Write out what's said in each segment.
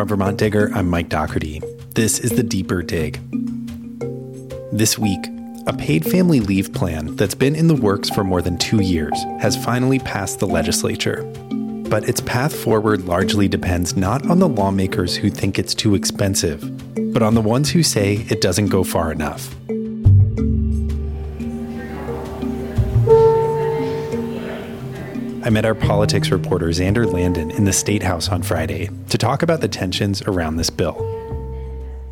From Vermont Digger, I'm Mike Dougherty. This is the Deeper Dig. This week, a paid family leave plan that's been in the works for more than two years has finally passed the legislature. But its path forward largely depends not on the lawmakers who think it's too expensive, but on the ones who say it doesn't go far enough. I met our politics reporter Xander Landen in the State House on Friday to talk about the tensions around this bill.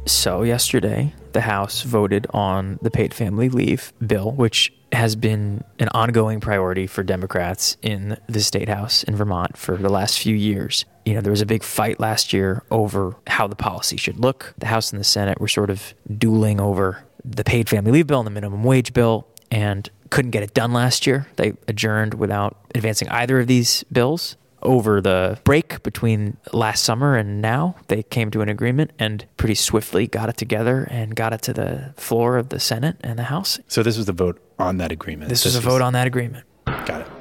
So, yesterday, the House voted on the paid family leave bill, which has been an ongoing priority for Democrats in the State House in Vermont for the last few years. You know, there was a big fight last year over how the policy should look. The House and the Senate were sort of dueling over the paid family leave bill and the minimum wage bill. And couldn't get it done last year. They adjourned without advancing either of these bills. Over the break between last summer and now, they came to an agreement and pretty swiftly got it together and got it to the floor of the Senate and the House. So, this was the vote on that agreement. This, this was a vote on that agreement. Got it.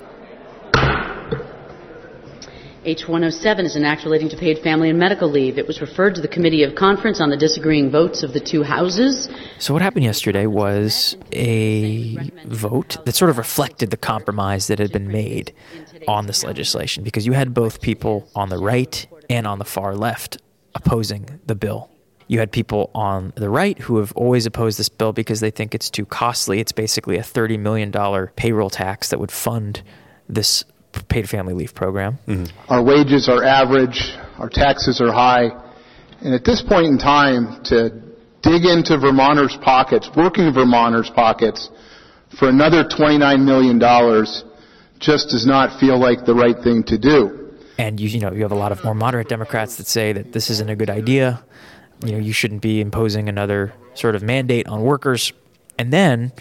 H107 is an act relating to paid family and medical leave. It was referred to the Committee of Conference on the disagreeing votes of the two houses. So, what happened yesterday was a vote that sort of reflected the compromise that had been made on this legislation because you had both people on the right and on the far left opposing the bill. You had people on the right who have always opposed this bill because they think it's too costly. It's basically a $30 million payroll tax that would fund this paid family leave program. Mm-hmm. Our wages are average, our taxes are high, and at this point in time, to dig into Vermonters' pockets, working Vermonters' pockets, for another $29 million just does not feel like the right thing to do. And you, you know, you have a lot of more moderate Democrats that say that this isn't a good idea. You know, you shouldn't be imposing another sort of mandate on workers. And then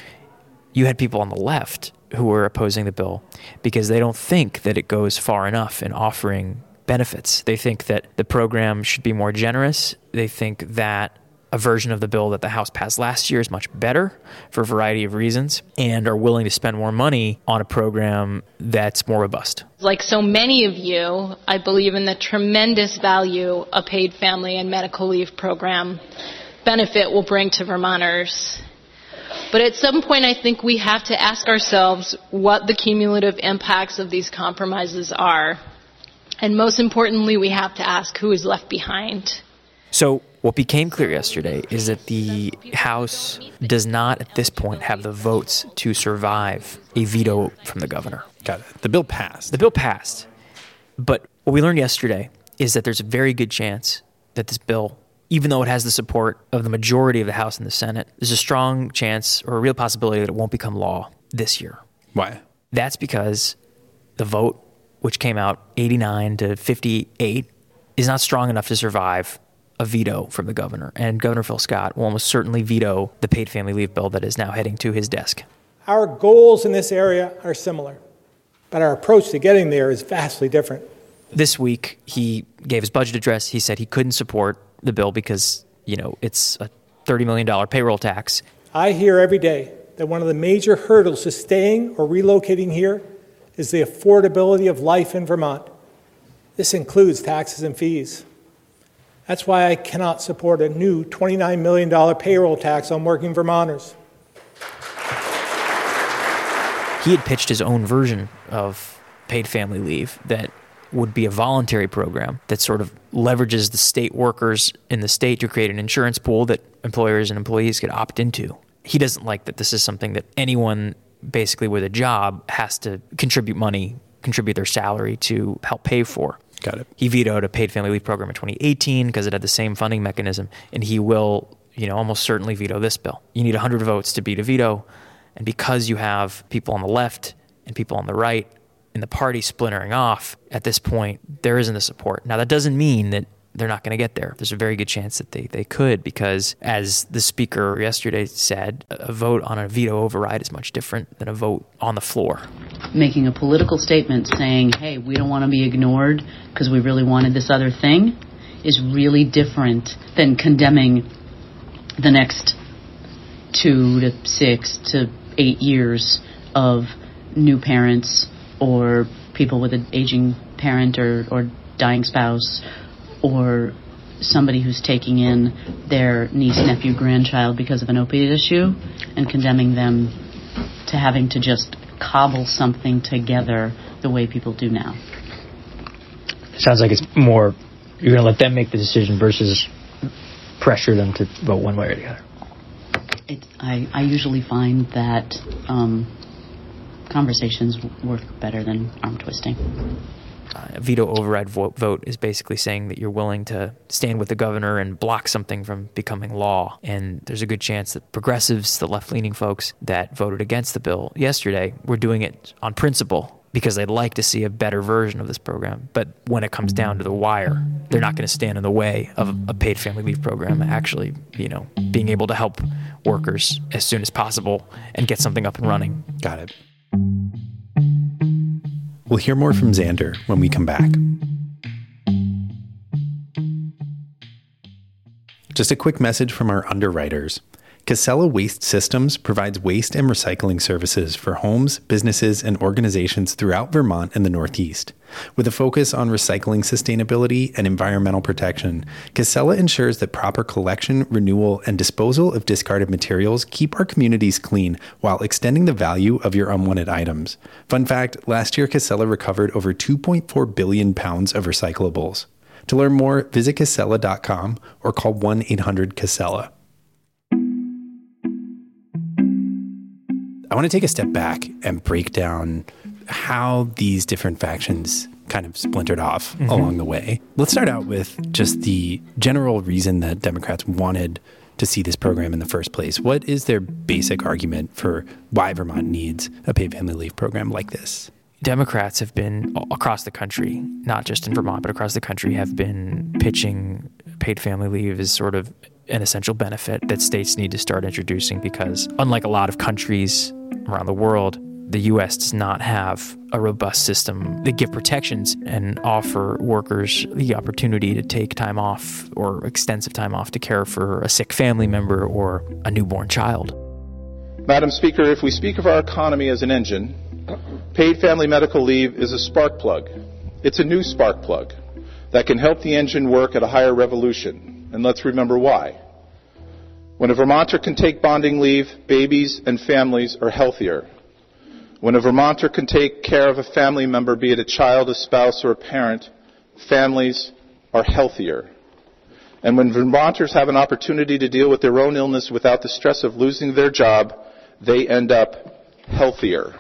you had people on the left who are opposing the bill because they don't think that it goes far enough in offering benefits. They think that the program should be more generous. They think that a version of the bill that the House passed last year is much better for a variety of reasons and are willing to spend more money on a program that's more robust. Like so many of you, I believe in the tremendous value a paid family and medical leave program benefit will bring to Vermonters. But at some point, I think we have to ask ourselves what the cumulative impacts of these compromises are. And most importantly, we have to ask who is left behind. So, what became clear yesterday is that the House does not, at this point, have the votes to survive a veto from the governor. Got it. The bill passed. The bill passed. But what we learned yesterday is that there's a very good chance that this bill even though it has the support of the majority of the House and the Senate, there's a strong chance or a real possibility that it won't become law this year. Why? That's because the vote, which came out 89 to 58, is not strong enough to survive a veto from the governor. And Governor Phil Scott will almost certainly veto the paid family leave bill that is now heading to his desk. Our goals in this area are similar, but our approach to getting there is vastly different. This week, he gave his budget address. He said he couldn't support the bill because, you know, it's a $30 million payroll tax. I hear every day that one of the major hurdles to staying or relocating here is the affordability of life in Vermont. This includes taxes and fees. That's why I cannot support a new $29 million payroll tax on working Vermonters. He had pitched his own version of paid family leave that would be a voluntary program that sort of leverages the state workers in the state to create an insurance pool that employers and employees could opt into. He doesn't like that this is something that anyone basically with a job has to contribute money, contribute their salary to help pay for. Got it. He vetoed a paid family leave program in 2018 because it had the same funding mechanism, and he will, you know, almost certainly veto this bill. You need 100 votes to beat a veto, and because you have people on the left and people on the right in the party splintering off, at this point, there isn't the support. Now, that doesn't mean that they're not going to get there. There's a very good chance that they, they could, because as the speaker yesterday said, a vote on a veto override is much different than a vote on the floor. Making a political statement saying, hey, we don't want to be ignored because we really wanted this other thing is really different than condemning the next two to six to eight years of new parents or people with an aging parent or, or dying spouse or somebody who's taking in their niece, nephew, grandchild because of an opiate issue and condemning them to having to just cobble something together the way people do now. Sounds like it's more you're going to let them make the decision versus pressure them to vote one way or the other. It, I, I usually find that um, conversations work better than arm twisting. Uh, a veto override vote, vote is basically saying that you're willing to stand with the governor and block something from becoming law. And there's a good chance that progressives, the left leaning folks that voted against the bill yesterday, were doing it on principle because they'd like to see a better version of this program. But when it comes down to the wire, they're not going to stand in the way of a paid family leave program actually, you know, being able to help workers as soon as possible and get something up and running. Got it. We'll hear more from Xander when we come back. Just a quick message from our underwriters. Casella Waste Systems provides waste and recycling services for homes, businesses, and organizations throughout Vermont and the Northeast. With a focus on recycling sustainability and environmental protection, Casella ensures that proper collection, renewal, and disposal of discarded materials keep our communities clean while extending the value of your unwanted items. Fun fact last year, Casella recovered over 2.4 billion pounds of recyclables. To learn more, visit Casella.com or call 1 800 Casella. Want to take a step back and break down how these different factions kind of splintered off mm-hmm. along the way. Let's start out with just the general reason that Democrats wanted to see this program in the first place. What is their basic argument for why Vermont needs a paid family leave program like this? Democrats have been across the country, not just in Vermont, but across the country, have been pitching paid family leave as sort of an essential benefit that states need to start introducing because, unlike a lot of countries around the world, the US does not have a robust system that give protections and offer workers the opportunity to take time off or extensive time off to care for a sick family member or a newborn child. Madam Speaker, if we speak of our economy as an engine, paid family medical leave is a spark plug. It's a new spark plug that can help the engine work at a higher revolution. And let's remember why. When a Vermonter can take bonding leave, babies and families are healthier. When a Vermonter can take care of a family member, be it a child, a spouse, or a parent, families are healthier. And when Vermonters have an opportunity to deal with their own illness without the stress of losing their job, they end up healthier.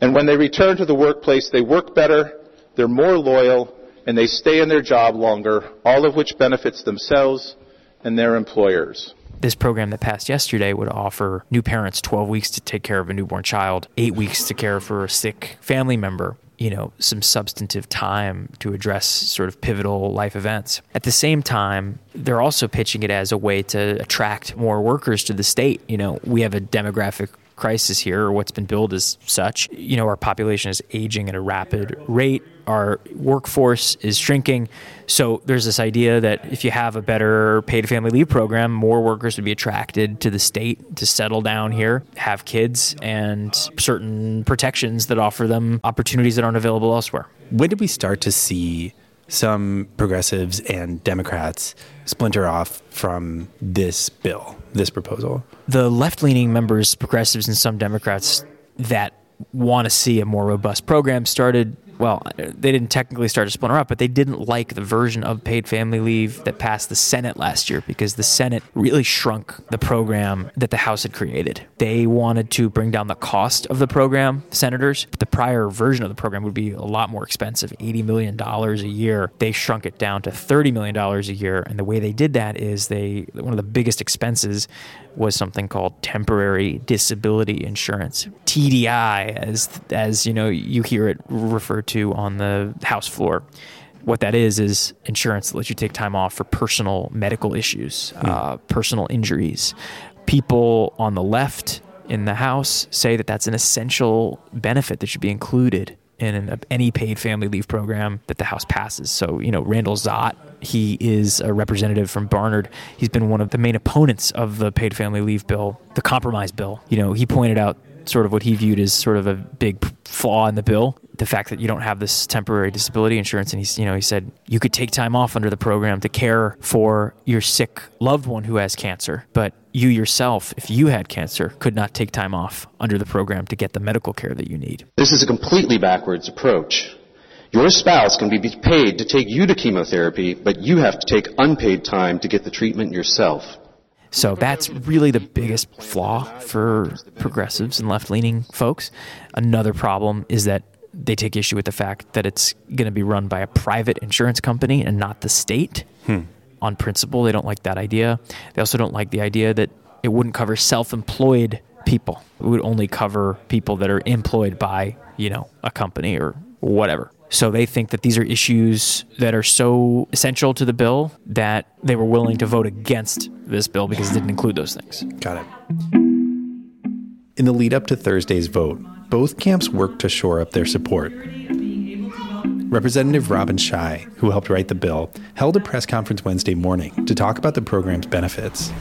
And when they return to the workplace, they work better, they're more loyal, and they stay in their job longer, all of which benefits themselves and their employers. This program that passed yesterday would offer new parents 12 weeks to take care of a newborn child, eight weeks to care for a sick family member, you know, some substantive time to address sort of pivotal life events. At the same time, they're also pitching it as a way to attract more workers to the state. You know, we have a demographic crisis here, or what's been billed as such. You know, our population is aging at a rapid rate. Our workforce is shrinking. So there's this idea that if you have a better paid family leave program, more workers would be attracted to the state to settle down here, have kids, and certain protections that offer them opportunities that aren't available elsewhere. When did we start to see some progressives and Democrats splinter off from this bill, this proposal? The left leaning members, progressives, and some Democrats that want to see a more robust program started well, they didn't technically start to splinter up, but they didn't like the version of paid family leave that passed the Senate last year because the Senate really shrunk the program that the House had created. They wanted to bring down the cost of the program, senators, the prior version of the program would be a lot more expensive $80 million a year. They shrunk it down to $30 million a year. And the way they did that is they, one of the biggest expenses was something called temporary disability insurance, TDI, as as you know you hear it referred to on the House floor. What that is is insurance that lets you take time off for personal medical issues, mm. uh, personal injuries. People on the left in the House say that that's an essential benefit that should be included in an, any paid family leave program that the House passes. So, you know, Randall Szott, he is a representative from Barnard. He's been one of the main opponents of the paid family leave bill, the compromise bill. You know, he pointed out sort of what he viewed as sort of a big flaw in the bill the fact that you don't have this temporary disability insurance and he's you know he said you could take time off under the program to care for your sick loved one who has cancer but you yourself if you had cancer could not take time off under the program to get the medical care that you need. This is a completely backwards approach. Your spouse can be paid to take you to chemotherapy but you have to take unpaid time to get the treatment yourself. So that's really the biggest flaw for progressives and left leaning folks. Another problem is that they take issue with the fact that it's going to be run by a private insurance company and not the state. Hmm. On principle, they don't like that idea. They also don't like the idea that it wouldn't cover self employed people. It would only cover people that are employed by, you know, a company or whatever. So they think that these are issues that are so essential to the bill that they were willing to vote against this bill because it didn't include those things. Got it. In the lead up to Thursday's vote, both camps worked to shore up their support. Representative Robin Scheid, who helped write the bill, held a press conference Wednesday morning to talk about the program's benefits.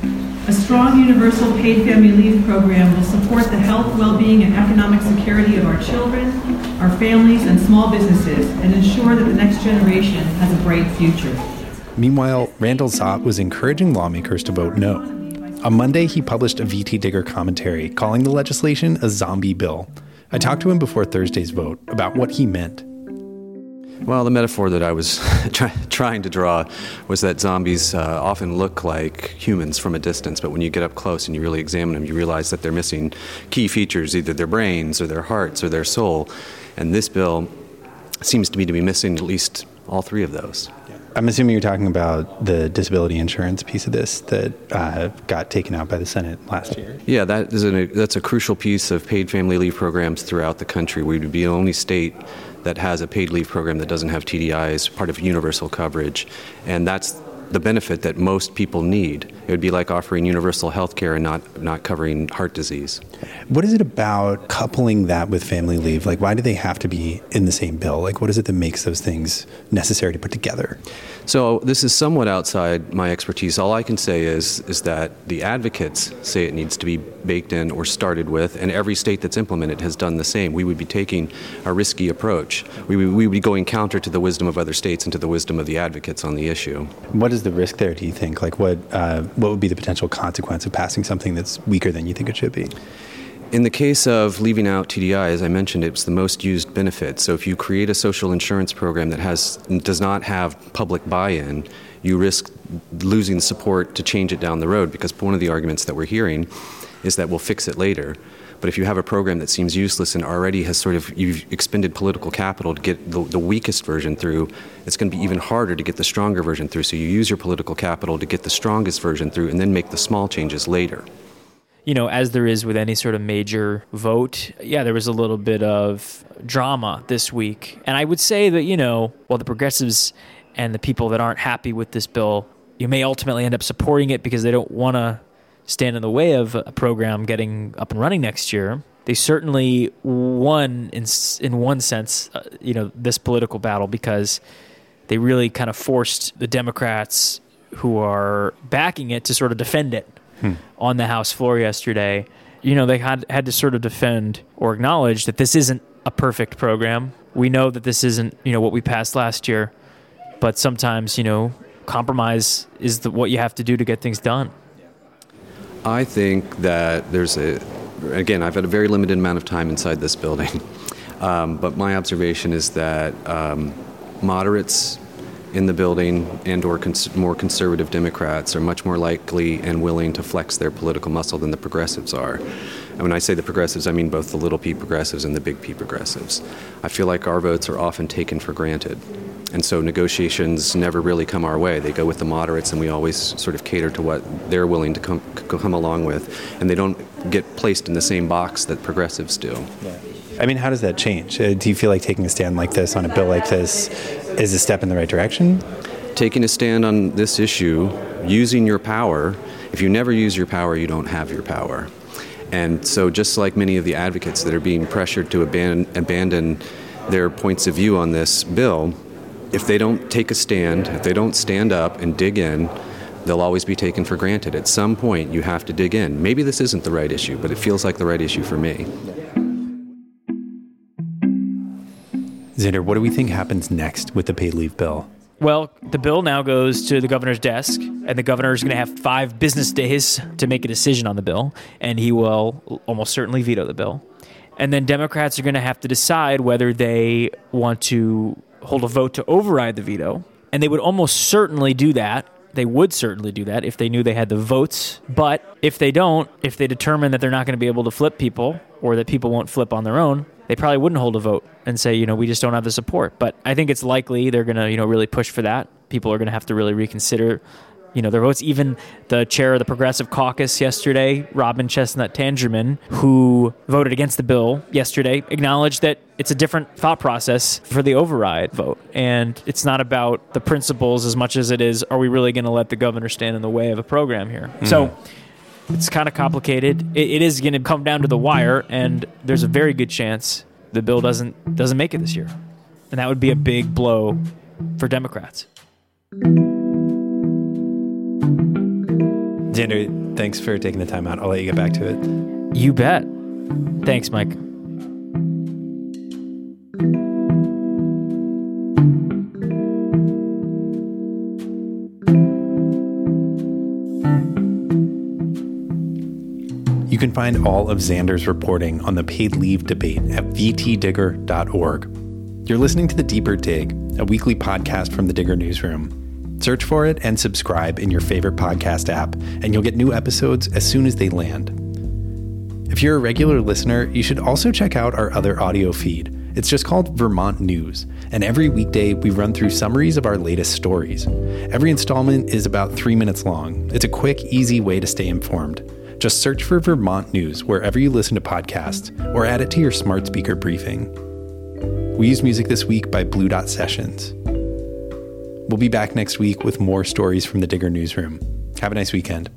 A strong universal paid family leave program will support the health, well being, and economic security of our children, our families, and small businesses, and ensure that the next generation has a bright future. Meanwhile, Randall Szott was encouraging lawmakers to vote no. On Monday, he published a VT Digger commentary calling the legislation a zombie bill. I talked to him before Thursday's vote about what he meant. Well, the metaphor that I was try- trying to draw was that zombies uh, often look like humans from a distance, but when you get up close and you really examine them, you realize that they're missing key features, either their brains or their hearts or their soul. And this bill seems to me to be missing at least all three of those. I'm assuming you're talking about the disability insurance piece of this that uh, got taken out by the Senate last year. Yeah, that is an, that's a crucial piece of paid family leave programs throughout the country. We would be the only state that has a paid leave program that doesn't have TDI as part of universal coverage, and that's the benefit that most people need. It would be like offering universal health care and not, not covering heart disease. What is it about coupling that with family leave? Like, why do they have to be in the same bill? Like, what is it that makes those things necessary to put together? So, this is somewhat outside my expertise. All I can say is, is that the advocates say it needs to be baked in or started with, and every state that's implemented has done the same. We would be taking a risky approach. We would, we would be going counter to the wisdom of other states and to the wisdom of the advocates on the issue. What is the risk there, do you think? Like, what, uh, what would be the potential consequence of passing something that's weaker than you think it should be? In the case of leaving out TDI, as I mentioned, it's the most used benefit. So if you create a social insurance program that has does not have public buy-in, you risk losing support to change it down the road because one of the arguments that we're hearing is that we'll fix it later. But if you have a program that seems useless and already has sort of you've expended political capital to get the, the weakest version through, it's going to be even harder to get the stronger version through. So you use your political capital to get the strongest version through and then make the small changes later you know, as there is with any sort of major vote, yeah, there was a little bit of drama this week. And I would say that, you know, while the progressives and the people that aren't happy with this bill, you may ultimately end up supporting it because they don't want to stand in the way of a program getting up and running next year. They certainly won in in one sense, uh, you know, this political battle because they really kind of forced the Democrats who are backing it to sort of defend it hmm. on the House floor yesterday, you know, they had had to sort of defend or acknowledge that this isn't a perfect program. We know that this isn't, you know, what we passed last year, but sometimes, you know, compromise is the, what you have to do to get things done. I think that there's a, again, I've had a very limited amount of time inside this building, um, but my observation is that um, moderates in the building and or cons- more conservative Democrats are much more likely and willing to flex their political muscle than the progressives are. And when I say the progressives, I mean both the little p progressives and the big P progressives. I feel like our votes are often taken for granted. And so negotiations never really come our way. They go with the moderates, and we always sort of cater to what they're willing to come, come along with. And they don't get placed in the same box that progressives do. Yeah. I mean, how does that change? Uh, do you feel like taking a stand like this on a bill like this is a step in the right direction? Taking a stand on this issue, using your power. If you never use your power, you don't have your power. And so, just like many of the advocates that are being pressured to abandon, abandon their points of view on this bill, if they don't take a stand, if they don't stand up and dig in, they'll always be taken for granted. At some point, you have to dig in. Maybe this isn't the right issue, but it feels like the right issue for me. Xander, what do we think happens next with the paid leave bill? Well, the bill now goes to the governor's desk, and the governor is going to have five business days to make a decision on the bill, and he will almost certainly veto the bill. And then Democrats are going to have to decide whether they want to hold a vote to override the veto, and they would almost certainly do that. They would certainly do that if they knew they had the votes. But if they don't, if they determine that they're not going to be able to flip people or that people won't flip on their own, they probably wouldn't hold a vote and say, you know, we just don't have the support. But I think it's likely they're going to, you know, really push for that. People are going to have to really reconsider, you know, their votes. Even the chair of the Progressive Caucus yesterday, Robin Chesnut-Tangerman, who voted against the bill yesterday, acknowledged that it's a different thought process for the override vote. And it's not about the principles as much as it is, are we really going to let the governor stand in the way of a program here? Mm-hmm. So, it's kind of complicated. it, it is going to come down to the wire, and there's a very good chance the bill doesn't doesn't make it this year, and that would be a big blow for Democrats. Xander, thanks for taking the time out. I'll let you get back to it. You bet. Thanks, Mike. Can find all of Xander's reporting on the paid leave debate at vtdigger.org. You're listening to The Deeper Dig, a weekly podcast from the Digger Newsroom. Search for it and subscribe in your favorite podcast app, and you'll get new episodes as soon as they land. If you're a regular listener, you should also check out our other audio feed. It's just called Vermont News, and every weekday we run through summaries of our latest stories. Every installment is about three minutes long. It's a quick, easy way to stay informed. Just search for Vermont News wherever you listen to podcasts or add it to your smart speaker briefing. We use music this week by Blue Dot Sessions. We'll be back next week with more stories from the Digger Newsroom. Have a nice weekend.